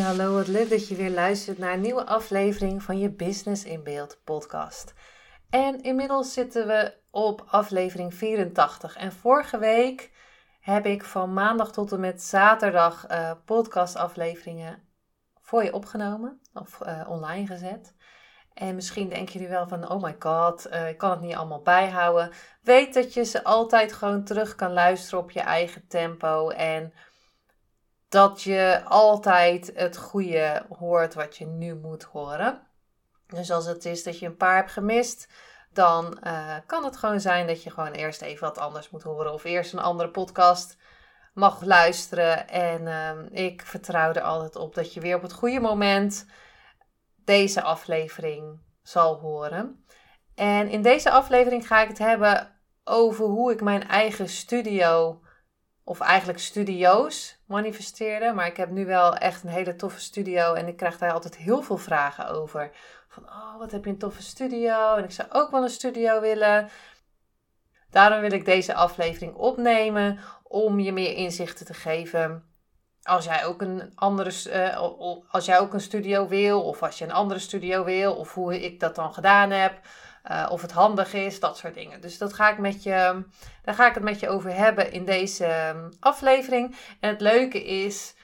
Hallo, wat leuk dat je weer luistert naar een nieuwe aflevering van je Business in Beeld podcast. En inmiddels zitten we op aflevering 84. En vorige week heb ik van maandag tot en met zaterdag uh, podcastafleveringen voor je opgenomen of uh, online gezet. En misschien denken jullie wel van, oh my god, uh, ik kan het niet allemaal bijhouden. Weet dat je ze altijd gewoon terug kan luisteren op je eigen tempo en dat je altijd het goede hoort wat je nu moet horen. Dus als het is dat je een paar hebt gemist, dan uh, kan het gewoon zijn dat je gewoon eerst even wat anders moet horen. Of eerst een andere podcast mag luisteren. En uh, ik vertrouw er altijd op dat je weer op het goede moment deze aflevering zal horen. En in deze aflevering ga ik het hebben over hoe ik mijn eigen studio of eigenlijk studio's manifesteerde. Maar ik heb nu wel echt een hele toffe studio en ik krijg daar altijd heel veel vragen over. Van, oh, wat heb je een toffe studio? En ik zou ook wel een studio willen. Daarom wil ik deze aflevering opnemen om je meer inzichten te geven. Als jij ook een andere, uh, als jij ook een studio wil, of als je een andere studio wil, of hoe ik dat dan gedaan heb. Uh, of het handig is, dat soort dingen. Dus dat ga ik met je, daar ga ik het met je over hebben in deze ehm, aflevering. En het leuke is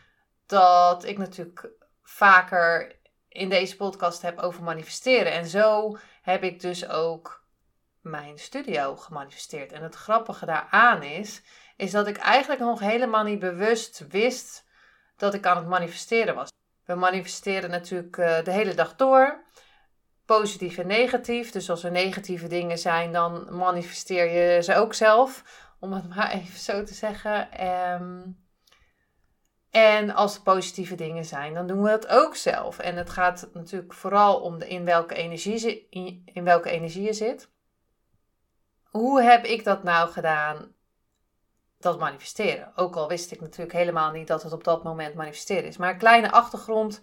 dat ik natuurlijk vaker in deze podcast heb over manifesteren. En zo heb ik dus ook mijn studio gemanifesteerd. En het grappige daaraan is, is dat ik eigenlijk nog helemaal niet bewust wist dat ik aan het manifesteren was. We manifesteren natuurlijk uh, de hele dag door positief en negatief. Dus als er negatieve dingen zijn, dan manifesteer je ze ook zelf. Om het maar even zo te zeggen. Um, en als er positieve dingen zijn, dan doen we het ook zelf. En het gaat natuurlijk vooral om de, in, welke energie, in welke energie je zit. Hoe heb ik dat nou gedaan? Dat manifesteren. Ook al wist ik natuurlijk helemaal niet dat het op dat moment manifesteren is. Maar een kleine achtergrond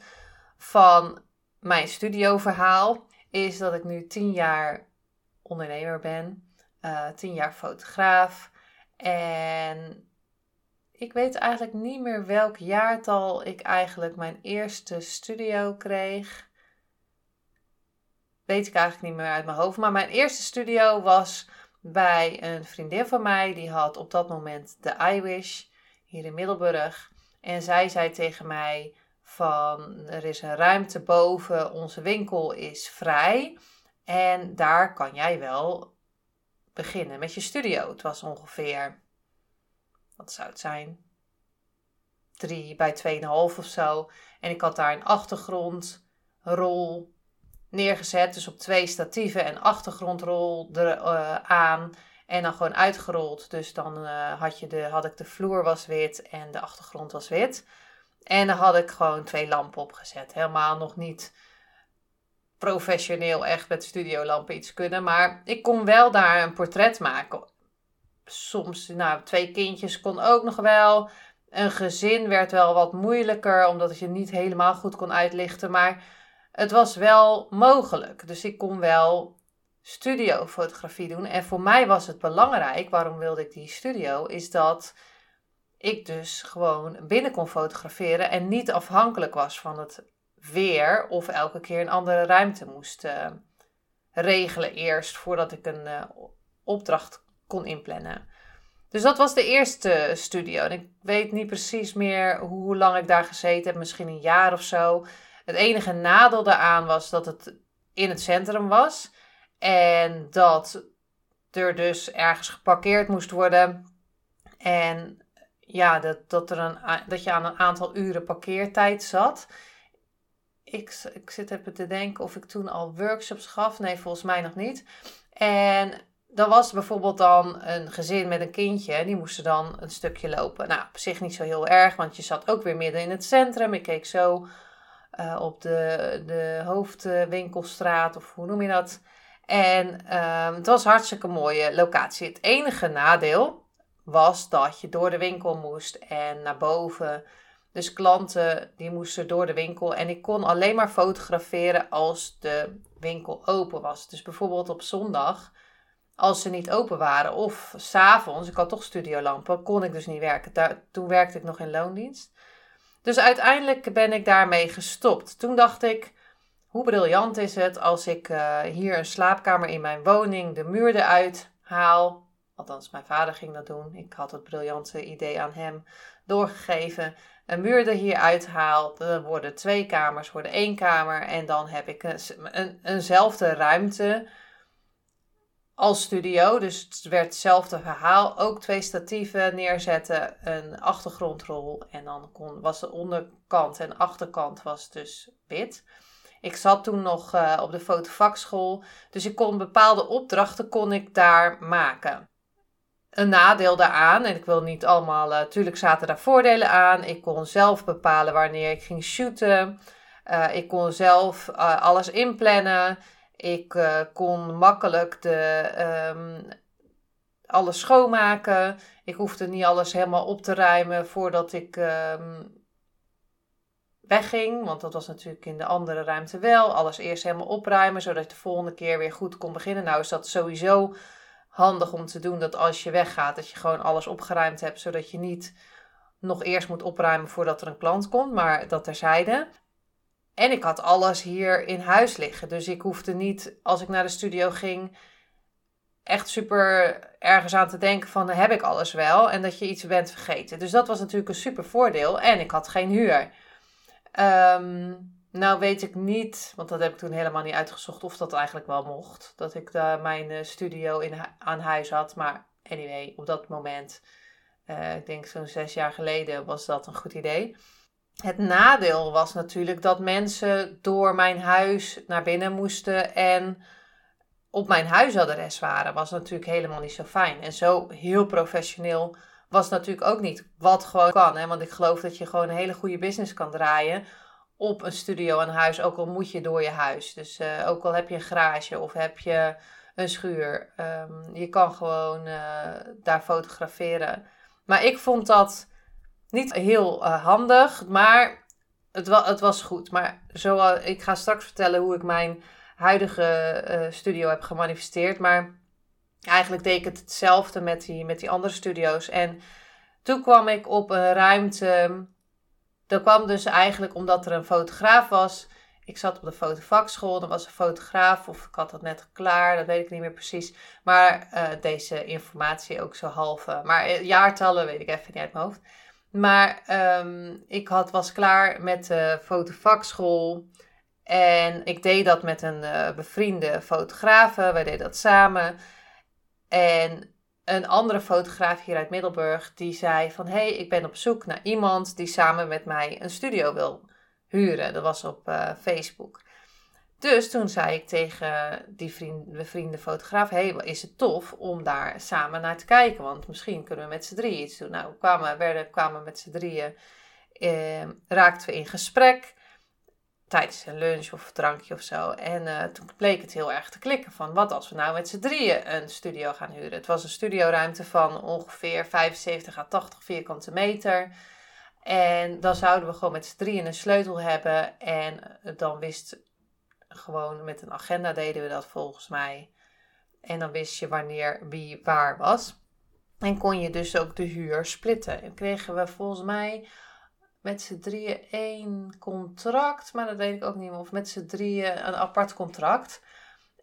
van mijn studioverhaal is dat ik nu tien jaar ondernemer ben, uh, tien jaar fotograaf. En ik weet eigenlijk niet meer welk jaartal ik eigenlijk mijn eerste studio kreeg. Weet ik eigenlijk niet meer uit mijn hoofd. Maar mijn eerste studio was bij een vriendin van mij. Die had op dat moment de iWish hier in Middelburg. En zij zei tegen mij: van er is een ruimte boven, onze winkel is vrij. En daar kan jij wel beginnen met je studio. Het was ongeveer, wat zou het zijn? 3 bij 2,5 of zo. En ik had daar een achtergrondrol neergezet. Dus op twee statieven en achtergrondrol er, uh, aan. En dan gewoon uitgerold. Dus dan uh, had, je de, had ik de vloer was wit en de achtergrond was wit. En dan had ik gewoon twee lampen opgezet. Helemaal nog niet professioneel echt met studiolampen iets kunnen. Maar ik kon wel daar een portret maken. Soms, nou, twee kindjes kon ook nog wel. Een gezin werd wel wat moeilijker, omdat je niet helemaal goed kon uitlichten. Maar het was wel mogelijk. Dus ik kon wel studiofotografie doen. En voor mij was het belangrijk, waarom wilde ik die studio, is dat ik dus gewoon binnen kon fotograferen en niet afhankelijk was van het weer of elke keer een andere ruimte moest uh, regelen eerst voordat ik een uh, opdracht kon inplannen. Dus dat was de eerste studio. En ik weet niet precies meer hoe lang ik daar gezeten heb, misschien een jaar of zo. Het enige nadeel daaraan was dat het in het centrum was en dat er dus ergens geparkeerd moest worden. En ja, dat, dat, er een, dat je aan een aantal uren parkeertijd zat. Ik, ik zit even te denken of ik toen al workshops gaf. Nee, volgens mij nog niet. En dan was bijvoorbeeld dan een gezin met een kindje die moesten dan een stukje lopen. Nou, op zich niet zo heel erg, want je zat ook weer midden in het centrum. Ik keek zo uh, op de, de hoofdwinkelstraat, of hoe noem je dat? En uh, het was hartstikke mooie locatie. Het enige nadeel was dat je door de winkel moest en naar boven. Dus klanten die moesten door de winkel en ik kon alleen maar fotograferen als de winkel open was. Dus bijvoorbeeld op zondag als ze niet open waren. Of s'avonds, ik had toch studiolampen, kon ik dus niet werken. Toen werkte ik nog in loondienst. Dus uiteindelijk ben ik daarmee gestopt. Toen dacht ik, hoe briljant is het als ik uh, hier een slaapkamer in mijn woning de muur eruit haal. Althans, mijn vader ging dat doen. Ik had het briljante idee aan hem doorgegeven. Een muur er hier uithaal. Dan worden twee kamers, worden één kamer. En dan heb ik een, een, eenzelfde ruimte als studio. Dus het werd hetzelfde verhaal. Ook twee statieven neerzetten, een achtergrondrol. En dan kon, was de onderkant en achterkant was dus wit. Ik zat toen nog uh, op de fotovakschool. Dus ik kon bepaalde opdrachten kon ik daar maken. Een nadeel daaraan, en ik wil niet allemaal, natuurlijk uh, zaten daar voordelen aan. Ik kon zelf bepalen wanneer ik ging shooten. Uh, ik kon zelf alles inplannen. Ik kon makkelijk de, um, alles schoonmaken. Ik hoefde niet alles helemaal op te ruimen voordat ik um, wegging. Want dat was natuurlijk in de andere ruimte wel. Alles eerst helemaal opruimen, zodat je de volgende keer weer goed kon beginnen. Nou is dat sowieso handig om te doen dat als je weggaat, dat je gewoon alles opgeruimd hebt, zodat je niet nog eerst moet opruimen voordat er een klant komt. Maar dat terzijde. En ik had alles hier in huis liggen. Dus ik hoefde niet, als ik naar de studio ging, echt super ergens aan te denken van heb ik alles wel en dat je iets bent vergeten. Dus dat was natuurlijk een super voordeel. En ik had geen huur. Um, nou weet ik niet, want dat heb ik toen helemaal niet uitgezocht of dat eigenlijk wel mocht. Dat ik daar mijn eh, studio in, aan huis had. Maar anyway, op dat moment, uh, ik denk zo'n zes jaar geleden, was dat een goed idee. Het nadeel was natuurlijk dat mensen door mijn huis naar binnen moesten en op mijn huisadres waren. Was natuurlijk helemaal niet zo fijn. En zo heel professioneel was natuurlijk ook niet. Wat gewoon kan. Hè? Want ik geloof dat je gewoon een hele goede business kan draaien op een studio aan huis. Ook al moet je door je huis. Dus uh, ook al heb je een garage of heb je een schuur. Um, je kan gewoon uh, daar fotograferen. Maar ik vond dat niet heel uh, handig, maar het, het, was goed. Maar zo, uh, ik ga straks vertellen hoe ik mijn huidige studio heb gemanifesteerd. Maar eigenlijk deed ik het hetzelfde met die, met die andere studio's. En toen kwam ik op een ruimte. Dat kwam dus eigenlijk omdat er een fotograaf was. Ik zat op de fotovakschool, er was een fotograaf, of ik had dat net klaar, dat weet ik niet meer precies. Maar uh, deze informatie ook zo halve. Maar jaartallen weet ik even niet uit mijn hoofd. Maar um, ik had, was klaar met de fotovakschool. En ik deed dat met een uh, bevriende fotograaf. Wij deden dat samen. En een andere fotograaf hier uit Middelburg, die zei van... Hé, hey, ik ben op zoek naar iemand die samen met mij een studio wil huren. Dat was op uh, Facebook. Dus toen zei ik tegen die vriend, bevriende fotograaf: hey, is het tof om daar samen naar te kijken? Want misschien kunnen we met z'n drieën iets doen. Nou, we kwamen, werden, kwamen met z'n drieën, eh, raakten we in gesprek tijdens een lunch of drankje of zo. En uh, toen bleek het heel erg te klikken van wat als we nou met z'n drieën een studio gaan huren. Het was een studioruimte van ongeveer 75 à 80 vierkante meter. En dan zouden we gewoon met z'n drieën een sleutel hebben. En dan wist gewoon met een agenda deden we dat volgens mij. En dan wist je wanneer wie waar was. En kon je dus ook de huur splitten. En kregen we volgens mij met z'n drieën één contract. Maar dat weet ik ook niet meer. Of met z'n drieën een apart contract.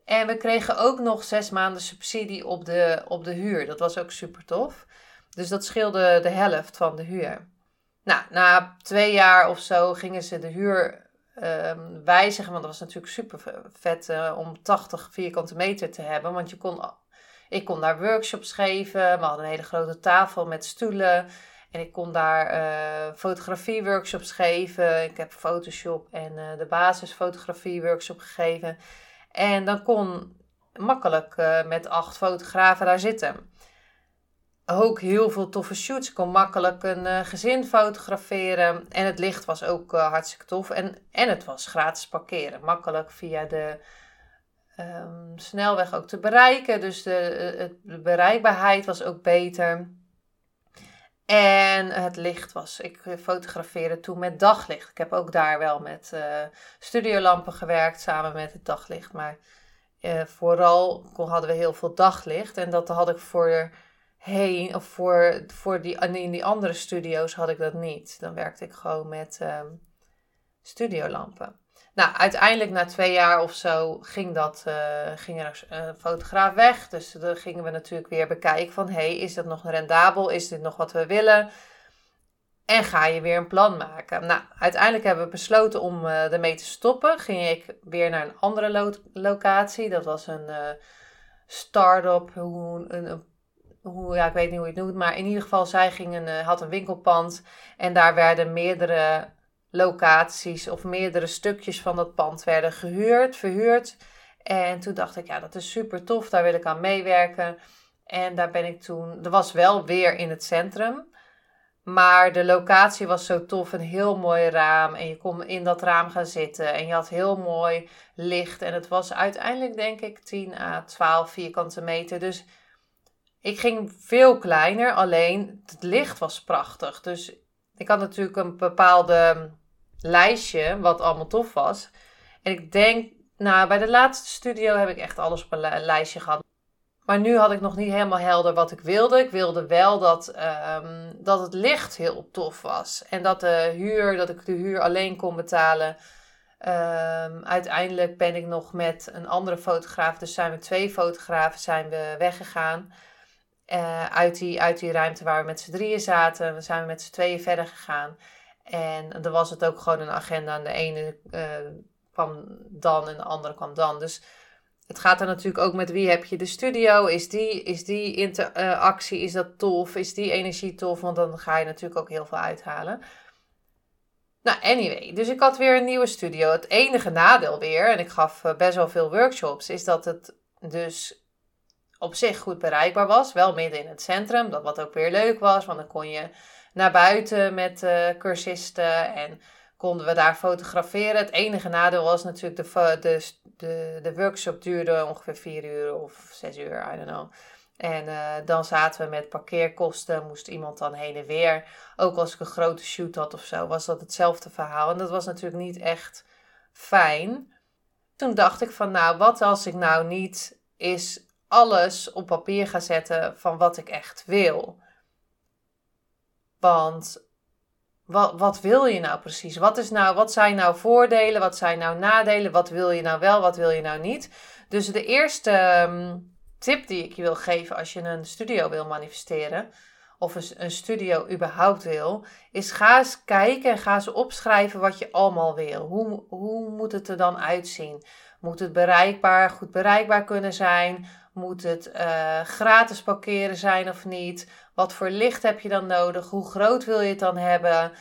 En we kregen ook nog zes maanden subsidie op de, op de huur. Dat was ook super tof. Dus dat scheelde de helft van de huur. Nou, na twee jaar of zo gingen ze de huur um, wijzigen. Want dat was natuurlijk super vet uh, om 80 vierkante meter te hebben. Want je kon, ik kon daar workshops geven. We hadden een hele grote tafel met stoelen. En ik kon daar uh, fotografie-workshops geven. Ik heb Photoshop en uh, de basisfotografie-workshop gegeven. En dan kon makkelijk uh, met acht fotografen daar zitten. Ook heel veel toffe shoots. Ik kon makkelijk een gezin fotograferen. En het licht was ook hartstikke tof. En, en het was gratis parkeren. Makkelijk via de um, snelweg ook te bereiken. Dus de, de bereikbaarheid was ook beter. En het licht was. Ik fotografeerde toen met daglicht. Ik heb ook daar wel met uh, studiolampen gewerkt samen met het daglicht. Maar uh, vooral hadden we heel veel daglicht. En dat had ik voorheen, of voor, voor die, in die andere studio's had ik dat niet. Dan werkte ik gewoon met um, studiolampen. Nou, uiteindelijk na twee jaar of zo ging, dat, uh, ging er een fotograaf weg. Dus dan gingen we natuurlijk weer bekijken van... hey, is dat nog rendabel? Is dit nog wat we willen? En ga je weer een plan maken. Nou, uiteindelijk hebben we besloten om uh, ermee te stoppen. Ging ik weer naar een andere lo locatie. Dat was een uh, start-up. Hoe, een, hoe, ja, ik weet niet hoe je het noemt. Maar in ieder geval, zij ging een, had een winkelpand. En daar werden meerdere locaties of meerdere stukjes van dat pand werden gehuurd, verhuurd. En toen dacht ik, ja, dat is super tof, daar wil ik aan meewerken. En daar ben ik toen, er was wel weer in het centrum. Maar de locatie was zo tof, een heel mooi raam. En je kon in dat raam gaan zitten. En je had heel mooi licht. En het was uiteindelijk, denk ik, 10 à 12 vierkante meter. Dus ik ging veel kleiner. Alleen het licht was prachtig. Dus ik had natuurlijk een bepaalde lijstje wat allemaal tof was. En ik denk, nou, bij de laatste studio heb ik echt alles op een lijstje gehad. Maar nu had ik nog niet helemaal helder wat ik wilde. Ik wilde wel dat, ehm, dat het licht heel tof was. En dat de huur, dat ik de huur alleen kon betalen. Um, uiteindelijk ben ik nog met een andere fotograaf, dus zijn we twee fotografen, zijn we weggegaan. Uh, uit, die, uit die ruimte waar we met z'n drieën zaten. We zijn met z'n tweeën verder gegaan. En dan was het ook gewoon een agenda. En de ene uh, kwam dan en de andere kwam dan. Dus het gaat er natuurlijk ook met wie heb je de studio. Is die, is die interactie, is dat tof? Is die energie tof? Want dan ga je natuurlijk ook heel veel uithalen. Nou, anyway. Dus ik had weer een nieuwe studio. Het enige nadeel weer, en ik gaf eh, best wel veel workshops, is dat het dus op zich goed bereikbaar was. Wel midden in het centrum, dat wat ook weer leuk was. Want dan kon je naar buiten met uh, cursisten en konden we daar fotograferen. Het enige nadeel was natuurlijk de, de, de, de workshop duurde ongeveer vier uur of zes uur, I don't know. En uh, dan zaten we met parkeerkosten, moest iemand dan heen en weer. Ook als ik een grote shoot had of zo, was dat hetzelfde verhaal. En dat was natuurlijk niet echt fijn. Toen dacht ik van, nou, wat als ik nou niet is alles op papier ga zetten van wat ik echt wil? Want wat, wat wil je nou precies? Wat, is nou, wat zijn nou voordelen? Wat zijn nou nadelen? Wat wil je nou wel? Wat wil je nou niet? Dus de eerste ehm, tip die ik je wil geven als je een studio wil manifesteren, of een, studio überhaupt wil, is ga eens kijken en ga eens opschrijven wat je allemaal wil. Hoe, hoe moet het er dan uitzien? Moet het bereikbaar, goed bereikbaar kunnen zijn? Moet het uh, gratis parkeren zijn of niet? Wat voor licht heb je dan nodig? Hoe groot wil je het dan hebben?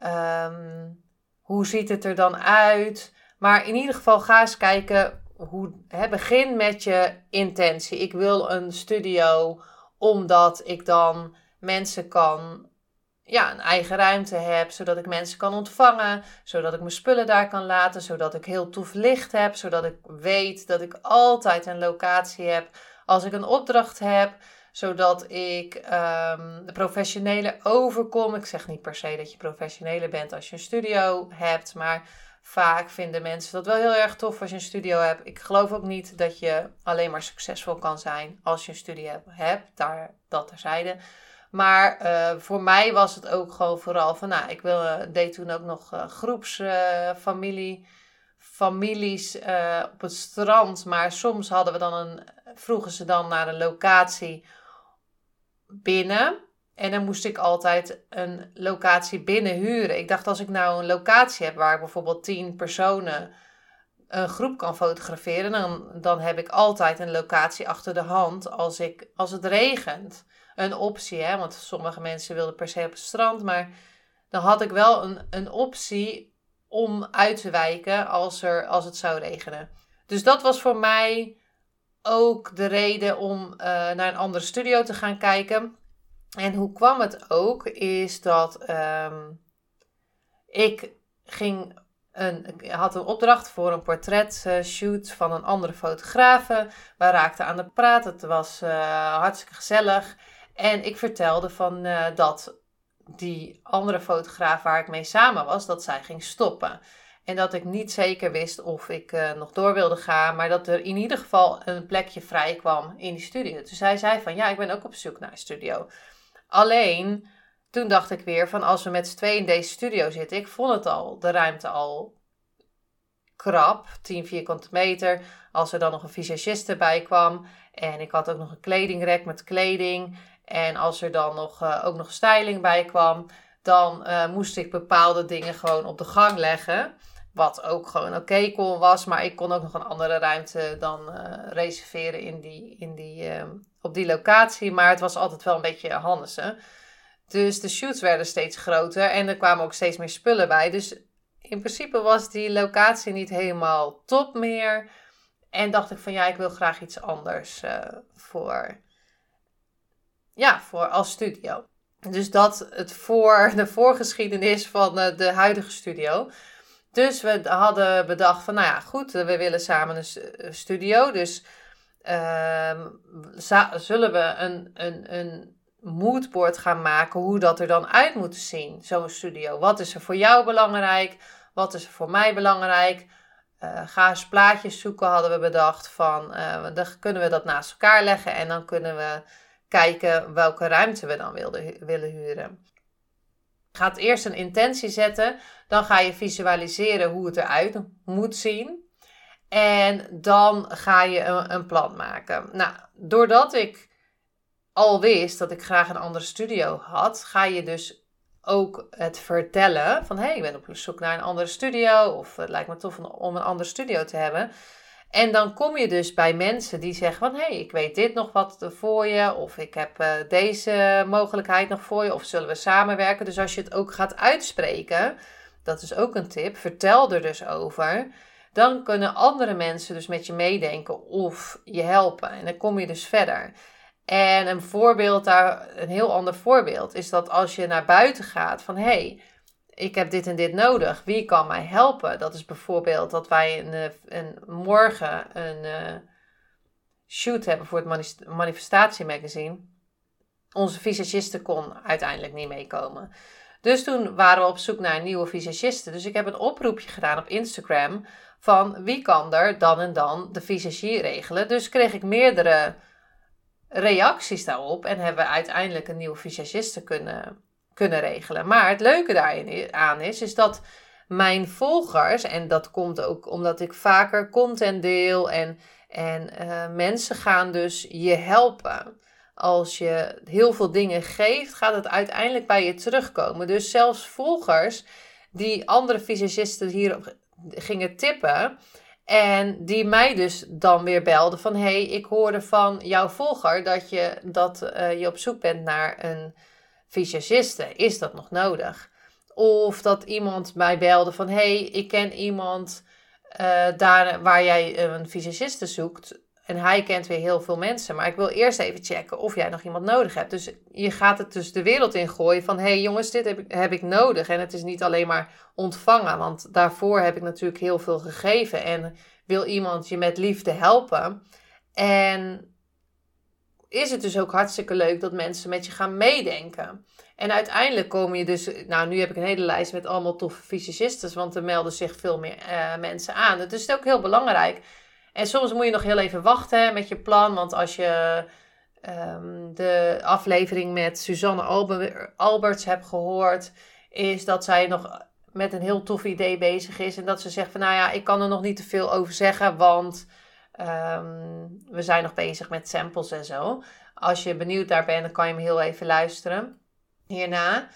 Um, hoe ziet het er dan uit? Maar in ieder geval ga eens kijken. Hoe, hè, begin met je intentie. Ik wil een studio omdat ik dan mensen kan ja, een eigen ruimte heb, zodat ik mensen kan ontvangen, zodat ik mijn spullen daar kan laten, zodat ik heel toef licht heb, zodat ik weet dat ik altijd een locatie heb als ik een opdracht heb, zodat ik um, de professionele overkom. Ik zeg niet per se dat je professionele bent als je een studio hebt, maar vaak vinden mensen dat wel heel erg tof als je een studio hebt. Ik geloof ook niet dat je alleen maar succesvol kan zijn als je een studio hebt, daar dat terzijde. Maar uh, voor mij was het ook gewoon vooral van, nou, ik wil, uh, deed toen ook nog uh, groepsfamilie, families op het strand. Maar soms hadden we dan een, vroegen ze dan naar een locatie binnen. En dan moest ik altijd een locatie binnen huren. Ik dacht, als ik nou een locatie heb waar ik bijvoorbeeld tien personen een groep kan fotograferen, dan, dan heb ik altijd een locatie achter de hand als, ik, als het regent een optie. Hè? Want sommige mensen wilden per se op het strand. Maar dan had ik wel een, een optie om uit te wijken als, er, als het zou regenen. Dus dat was voor mij ook de reden om naar een andere studio te gaan kijken. En hoe kwam het ook, is dat ehm, ik ging een, had een opdracht voor een portretshoot van een andere fotograaf. We raakten aan de praat. Het was uh, hartstikke gezellig. En ik vertelde van uh, dat die andere fotograaf waar ik mee samen was, dat zij ging stoppen. En dat ik niet zeker wist of ik uh, nog door wilde gaan, maar dat er in ieder geval een plekje vrij kwam in die studio. Dus zij zei van ja, ik ben ook op zoek naar een studio. Alleen, toen dacht ik weer van als we met z'n tweeën in deze studio zitten, ik vond het al, de ruimte al krap, 10 vierkante meter. Als er dan nog een visagist erbij kwam en ik had ook nog een kledingrek met kleding. En als er dan nog, uh, ook nog styling bij kwam, dan uh, moest ik bepaalde dingen gewoon op de gang leggen. Wat ook gewoon oké kon was, maar ik kon ook nog een andere ruimte dan uh, reserveren in die, in die, op die locatie. Maar het was altijd wel een beetje Hannessen. Dus de shoots werden steeds groter en er kwamen ook steeds meer spullen bij. Dus in principe was die locatie niet helemaal top meer. En dacht ik van ja, ik wil graag iets anders voor, ja, voor als studio. Dus dat het voor de voorgeschiedenis van uh, de huidige studio. Dus we hadden bedacht van nou ja, goed, we willen samen een studio. Dus uh, zullen we een, een, een moodboard gaan maken hoe dat er dan uit moet zien, zo'n studio. Wat is er voor jou belangrijk? Wat is er voor mij belangrijk? Uh, ga eens plaatjes zoeken, hadden we bedacht. Van, dan kunnen we dat naast elkaar leggen en dan kunnen we kijken welke ruimte we dan wilden, willen huren. Ga het eerst een intentie zetten, dan ga je visualiseren hoe het eruit moet zien. En dan ga je een, een plan maken. Nou, doordat ik al wist dat ik graag een andere studio had, ga je dus ook het vertellen van hé, hey, ik ben op zoek naar een andere studio of het lijkt me tof om een andere studio te hebben. En dan kom je dus bij mensen die zeggen van hé, hey, ik weet dit nog wat voor je of ik heb uh, deze mogelijkheid nog voor je of zullen we samenwerken. Dus als je het ook gaat uitspreken, dat is ook een tip, vertel er dus over. Dan kunnen andere mensen dus met je meedenken of je helpen. En dan kom je dus verder. En een voorbeeld daar, een heel ander voorbeeld, is dat als je naar buiten gaat van hé, hey, ik heb dit en dit nodig, wie kan mij helpen? Dat is bijvoorbeeld dat wij een, eh, een morgen een uh, shoot hebben voor het manifestatiemagazine. Onze visagiste kon uiteindelijk niet meekomen. Dus toen waren we op zoek naar een nieuwe visagiste. Dus ik heb een oproepje gedaan op Instagram van wie kan er dan en dan de visagie regelen. Dus kreeg ik meerdere reacties daarop en hebben we uiteindelijk een nieuwe visagiste kunnen, kunnen regelen. Maar het leuke daaraan is, is dat mijn volgers, en dat komt ook omdat ik vaker content deel en, en uh, mensen gaan dus je helpen. Als je heel veel dingen geeft, gaat het uiteindelijk bij je terugkomen. Dus zelfs volgers die andere visagisten hierop gingen tippen, en die mij dus dan weer belde van... hey, ik hoorde van jouw volger dat je, dat, uh, je op zoek bent naar een visagiste. Is dat nog nodig? Of dat iemand mij belde van... hey, ik ken iemand uh, daar waar jij een visagiste zoekt... En hij kent weer heel veel mensen. Maar ik wil eerst even checken of jij nog iemand nodig hebt. Dus je gaat het dus de wereld in gooien van... hé hey jongens, dit heb ik, heb ik nodig. En het is niet alleen maar ontvangen. Want daarvoor heb ik natuurlijk heel veel gegeven. En wil iemand je met liefde helpen. En is het dus ook hartstikke leuk dat mensen met je gaan meedenken. En uiteindelijk kom je dus, nou nu heb ik een hele lijst met allemaal toffe fysicisten, want er melden zich veel meer uh, mensen aan. Het is ook heel belangrijk en soms moet je nog heel even wachten met je plan. Want als je um, de aflevering met Suzanne Alberts hebt gehoord, is dat zij nog met een heel tof idee bezig is. En dat ze zegt van nou ja, ik kan er nog niet te veel over zeggen, want um, we zijn nog bezig met samples en zo. Als je benieuwd daar bent, dan kan je me heel even luisteren hierna.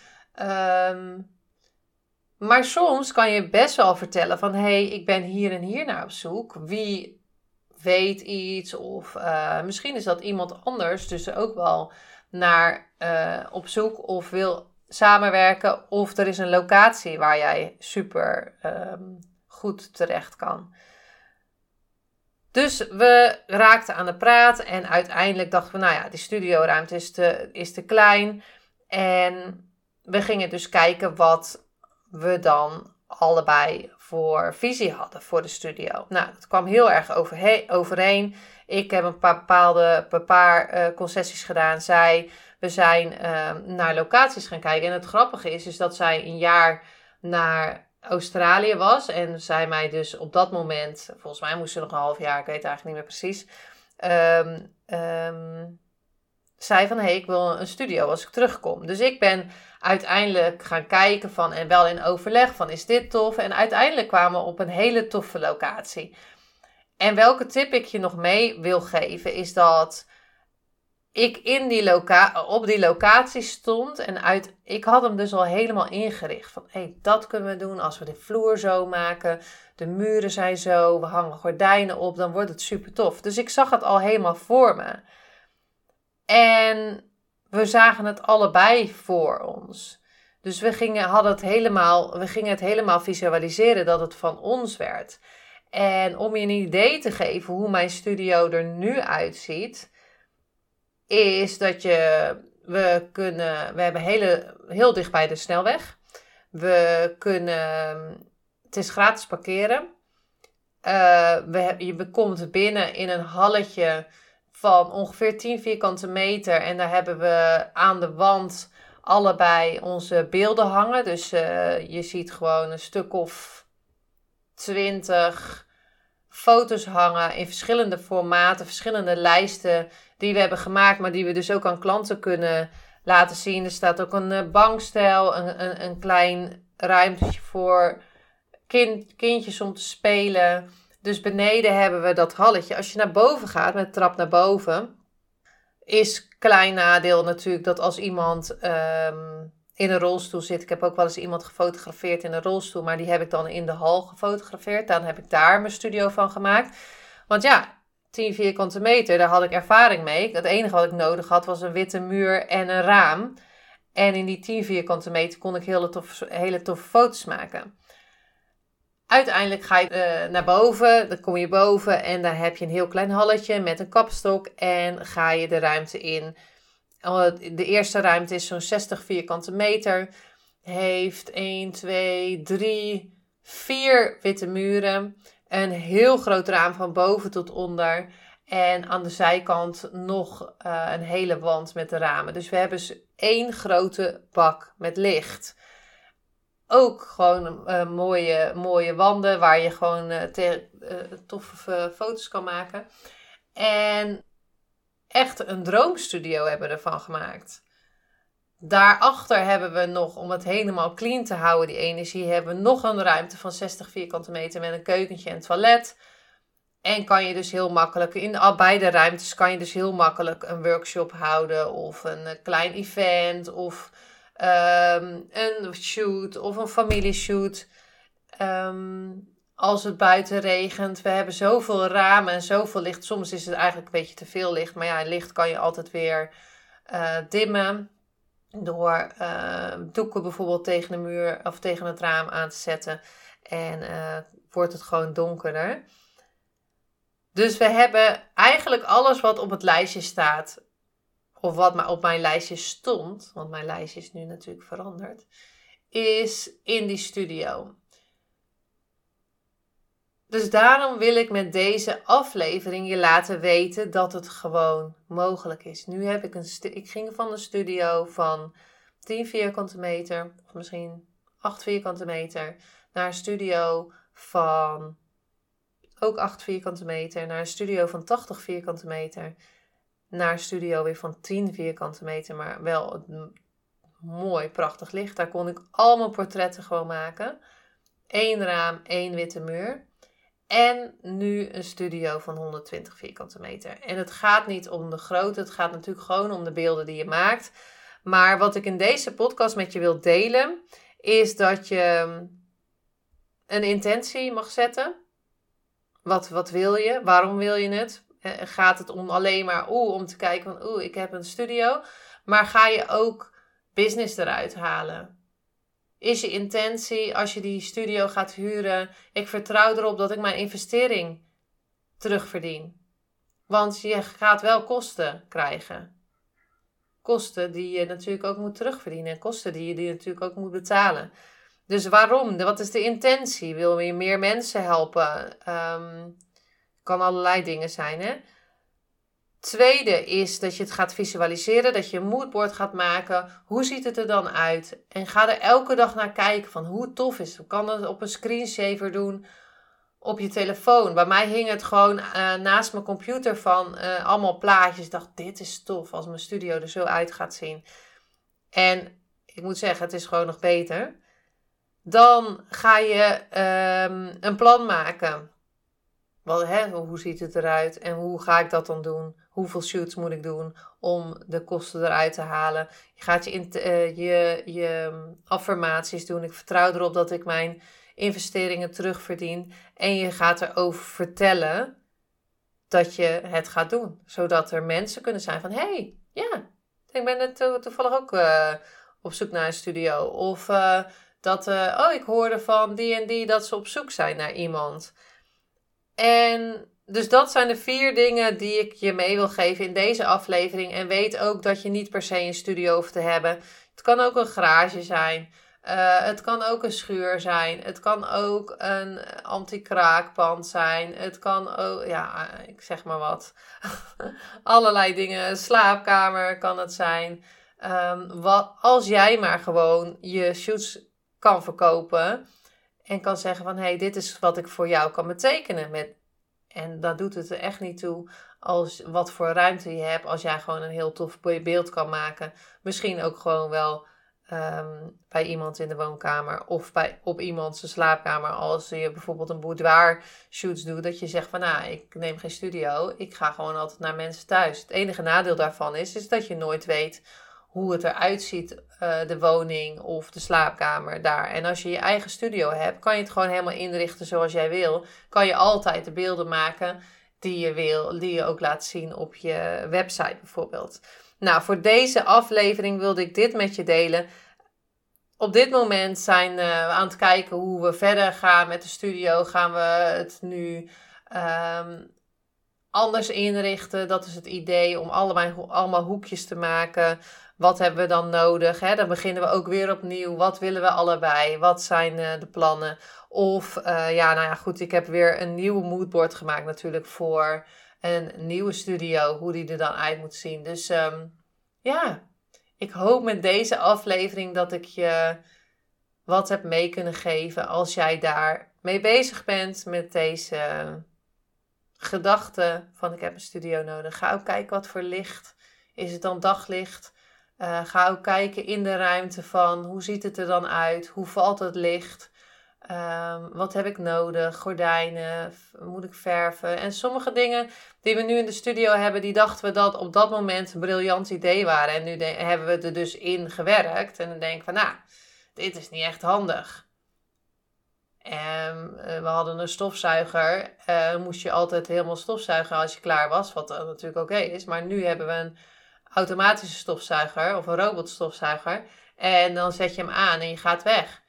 Um, maar soms kan je best wel vertellen van hé, hey, ik ben hier en hier naar op zoek. Wie weet iets. Of uh, misschien is dat iemand anders dus ook wel naar uh, op zoek of wil samenwerken. Of er is een locatie waar jij super um, goed terecht kan. Dus we raakten aan de praat en uiteindelijk dachten we, nou ja, die studioruimte is te, is te klein. En we gingen dus kijken wat we dan allebei voor visie hadden voor de studio. Nou, dat kwam heel erg overeen. Ik heb een paar bepaalde een paar, concessies gedaan. Zij, we zijn uh, naar locaties gaan kijken. En het grappige is, is dat zij een jaar naar Australië was. En zij mij dus op dat moment, volgens mij moest ze nog een half jaar, ik weet eigenlijk niet meer precies. Um, zei van, hé, hey, ik wil een studio als ik terugkom. Dus ik ben uiteindelijk gaan kijken van, en wel in overleg van, is dit tof? En uiteindelijk kwamen we op een hele toffe locatie. En welke tip ik je nog mee wil geven, is dat ik in die loca op die locatie stond en uit, ik had hem dus al helemaal ingericht. Van hé, hey, dat kunnen we doen als we de vloer zo maken. De muren zijn zo, we hangen gordijnen op, dan wordt het super tof. Dus ik zag het al helemaal voor me. En we zagen het allebei voor ons. Dus we gingen, hadden het helemaal, we gingen het helemaal visualiseren dat het van ons werd. En om je een idee te geven hoe mijn studio er nu uitziet, is dat je, we kunnen, we hebben hele, heel dicht bij de snelweg. We kunnen, het is gratis parkeren. Uh, we, je komt binnen in een halletje van ongeveer 10 vierkante meter. En daar hebben we aan de wand allebei onze beelden hangen. Dus uh, je ziet gewoon een stuk of 20 foto's hangen in verschillende formaten, verschillende lijsten die we hebben gemaakt, maar die we dus ook aan klanten kunnen laten zien. Er staat ook een uh, bankstel, een, een, een klein ruimtje voor kind, kindjes om te spelen. Dus beneden hebben we dat halletje. Als je naar boven gaat met de trap naar boven, is klein nadeel natuurlijk dat als iemand um, in een rolstoel zit. Ik heb ook wel eens iemand gefotografeerd in een rolstoel, maar die heb ik dan in de hal gefotografeerd. Dan heb ik daar mijn studio van gemaakt. Want ja, 10 vierkante meter, daar had ik ervaring mee. Het enige wat ik nodig had was een witte muur en een raam. En in die 10 vierkante meter kon ik hele toffe, hele toffe foto's maken. Uiteindelijk ga je uh, naar boven, dan kom je boven en daar heb je een heel klein halletje met een kapstok en ga je de ruimte in. Oh, de eerste ruimte is zo'n 60 vierkante meter, heeft 1, 2, 3, 4 witte muren, een heel groot raam van boven tot onder en aan de zijkant nog uh, een hele wand met de ramen. Dus we hebben dus één grote bak met licht ook gewoon uh, mooie, mooie wanden waar je gewoon uh, te, toffe foto's kan maken. En echt een droomstudio hebben we ervan gemaakt. Daarachter hebben we nog, om het helemaal clean te houden, die energie, hebben we nog een ruimte van 60 vierkante meter met een keukentje en toilet. En kan je dus heel makkelijk, in beide ruimtes kan je dus heel makkelijk een workshop houden of een klein event of um, een shoot of een familieshoot. Um, als het buiten regent. We hebben zoveel ramen en zoveel licht. Soms is het eigenlijk een beetje te veel licht. Maar ja, licht kan je altijd weer uh, dimmen. Door uh, doeken bijvoorbeeld tegen de muur of tegen het raam aan te zetten. En uh, wordt het gewoon donkerder. Dus we hebben eigenlijk alles wat op het lijstje staat of wat maar op mijn lijstje stond, want mijn lijstje is nu natuurlijk veranderd, is in die studio. Dus daarom wil ik met deze aflevering je laten weten dat het gewoon mogelijk is. Nu heb ik een ik ging van een studio van 10 vierkante meter, of misschien 8 vierkante meter, naar een studio van ook 8 vierkante meter, naar een studio van 80 vierkante meter naar een studio weer van 10 vierkante meter, maar wel mooi, prachtig licht. Daar kon ik al mijn portretten gewoon maken. Eén raam, één witte muur. En nu een studio van 120 vierkante meter. En het gaat niet om de grootte, het gaat natuurlijk gewoon om de beelden die je maakt. Maar wat ik in deze podcast met je wil delen, is dat je een intentie mag zetten. Wat, wat wil je? Waarom wil je het? Eh, gaat het om alleen maar oeh, om te kijken van oeh, ik heb een studio. Maar ga je ook business eruit halen? Is je intentie als je die studio gaat huren, ik vertrouw erop dat ik mijn investering terugverdien. Want je gaat wel kosten krijgen. Kosten die je natuurlijk ook moet terugverdienen. En kosten die je die natuurlijk ook moet betalen. Dus waarom? Wat is de intentie? Wil je meer mensen helpen? Um, kan allerlei dingen zijn, hè? Tweede is dat je het gaat visualiseren, dat je een moodboard gaat maken. Hoe ziet het er dan uit? En ga er elke dag naar kijken van hoe tof is het. Kan het op een screensaver doen op je telefoon. Bij mij hing het gewoon uh, naast mijn computer van uh, allemaal plaatjes. Ik dacht, dit is tof als mijn studio er zo uit gaat zien. En ik moet zeggen, het is gewoon nog beter. Dan ga je um, een plan maken. Wat, hè, hoe ziet het eruit en hoe ga ik dat dan doen? Hoeveel shoots moet ik doen om de kosten eruit te halen? Je gaat je, uh, je, je affirmaties doen. Ik vertrouw erop dat ik mijn investeringen terugverdien. En je gaat erover vertellen dat je het gaat doen. Zodat er mensen kunnen zijn van... hey, ja, ik ben net toevallig ook uh, op zoek naar een studio. Of uh, dat... oh, ik hoorde van die en die dat ze op zoek zijn naar iemand. En dus dat zijn de vier dingen die ik je mee wil geven in deze aflevering. En weet ook dat je niet per se een studio hoeft te hebben. Het kan ook een garage zijn. Uh, het kan ook een schuur zijn. Het kan ook een anti-kraakpand zijn. Het kan ook, ja, ik zeg maar wat. Allerlei dingen. Een slaapkamer kan het zijn. Um, wat, als jij maar gewoon je shoots kan verkopen. En kan zeggen van, hé, hey, dit is wat ik voor jou kan betekenen. Met, en dat doet het er echt niet toe als wat voor ruimte je hebt. Als jij gewoon een heel tof beeld kan maken. Misschien ook gewoon wel Ehm, bij iemand in de woonkamer of bij, op iemand zijn slaapkamer. Als je bijvoorbeeld een boudoir shoots doet, dat je zegt van nou, ik neem geen studio, ik ga gewoon altijd naar mensen thuis. Het enige nadeel daarvan is, is dat je nooit weet hoe het eruit ziet, uh, de woning of de slaapkamer daar. En als je je eigen studio hebt, kan je het gewoon helemaal inrichten zoals jij wil. Kan je altijd de beelden maken die je wil, die je ook laat zien op je website bijvoorbeeld. Nou, voor deze aflevering wilde ik dit met je delen. Op dit moment zijn uh, we aan het kijken hoe we verder gaan met de studio. Gaan we het nu um, anders inrichten? Dat is het idee om allebei, allemaal hoekjes te maken. Wat hebben we dan nodig? Hè? Dan beginnen we ook weer opnieuw. Wat willen we allebei? Wat zijn uh, de plannen? Of uh, ja, nou ja, goed. Ik heb weer een nieuwe moodboard gemaakt natuurlijk voor een nieuwe studio, hoe die er dan uit moet zien. Dus um, ja, ik hoop met deze aflevering dat ik je wat heb mee kunnen geven als jij daar mee bezig bent met deze gedachte van ik heb een studio nodig. Ga ook kijken wat voor licht. Is het dan daglicht? Uh, ga ook kijken in de ruimte van hoe ziet het er dan uit? Hoe valt het licht? Um, wat heb ik nodig? Gordijnen? Moet ik verven? En sommige dingen die we nu in de studio hebben, die dachten we dat op dat moment een briljant idee waren. En nu hebben we er dus in gewerkt. En dan denk ik van, nou, dit is niet echt handig. En uh, we hadden een stofzuiger. Uh, moest je altijd helemaal stofzuigen als je klaar was, wat natuurlijk oké is. Maar nu hebben we een automatische stofzuiger of een robotstofzuiger. En dan zet je hem aan en je gaat weg.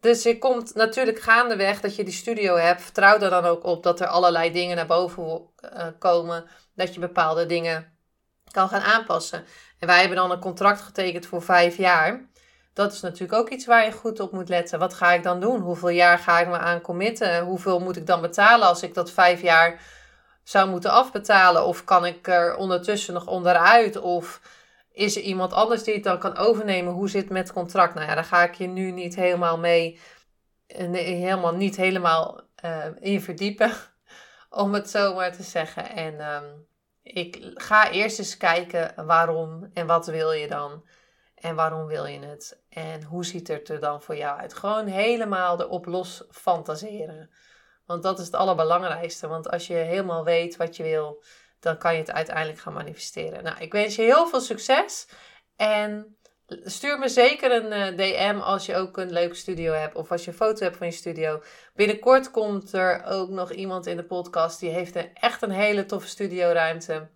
Dus je komt natuurlijk gaandeweg dat je die studio hebt. Vertrouw er dan ook op dat er allerlei dingen naar boven uh, komen. Dat je bepaalde dingen kan gaan aanpassen. En wij hebben dan een contract getekend voor vijf jaar. Dat is natuurlijk ook iets waar je goed op moet letten. Wat ga ik dan doen? Hoeveel jaar ga ik me aan committen? Hoeveel moet ik dan betalen als ik dat vijf jaar zou moeten afbetalen? Of kan ik er ondertussen nog onderuit? Of is er iemand anders die het dan kan overnemen? Hoe zit het met contract? Nou ja, daar ga ik je nu niet helemaal mee, eh, helemaal niet helemaal uh, in verdiepen, om het zo maar te zeggen. En um, ik ga eerst eens kijken waarom en wat wil je dan? En waarom wil je het? En hoe ziet het er dan voor jou uit? Gewoon helemaal erop los fantaseren. Want dat is het allerbelangrijkste. Want als je helemaal weet wat je wil, dan kan je het uiteindelijk gaan manifesteren. Nou, ik wens je heel veel succes. En stuur me zeker een uh, DM als je ook een leuke studio hebt. Of als je een foto hebt van je studio. Binnenkort komt er ook nog iemand in de podcast. Die heeft een, echt een hele toffe studioruimte.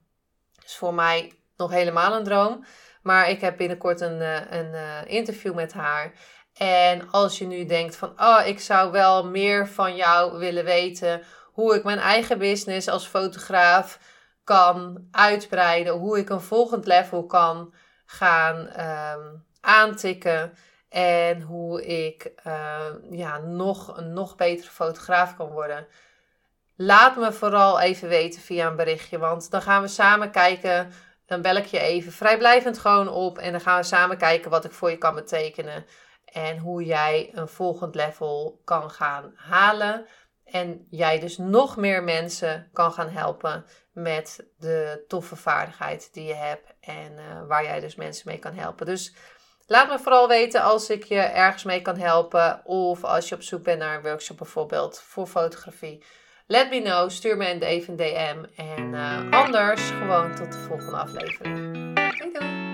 Is voor mij nog helemaal een droom. Maar ik heb binnenkort een, uh, een uh, interview met haar. En als je nu denkt van, oh, ik zou wel meer van jou willen weten hoe ik mijn eigen business als fotograaf kan uitbreiden. Hoe ik een volgend level kan gaan ehm, aantikken. En hoe ik uh, ja, nog een nog betere fotograaf kan worden. Laat me vooral even weten via een berichtje. Want dan gaan we samen kijken. Dan bel ik je even vrijblijvend gewoon op. En dan gaan we samen kijken wat ik voor je kan betekenen. En hoe jij een volgend level kan gaan halen. En jij dus nog meer mensen kan gaan helpen met de toffe vaardigheid die je hebt. En uh, waar jij dus mensen mee kan helpen. Dus laat me vooral weten als ik je ergens mee kan helpen. Of als je op zoek bent naar een workshop bijvoorbeeld voor fotografie. Let me know, stuur me even een DM. En uh, anders gewoon tot de volgende aflevering. Doei doei!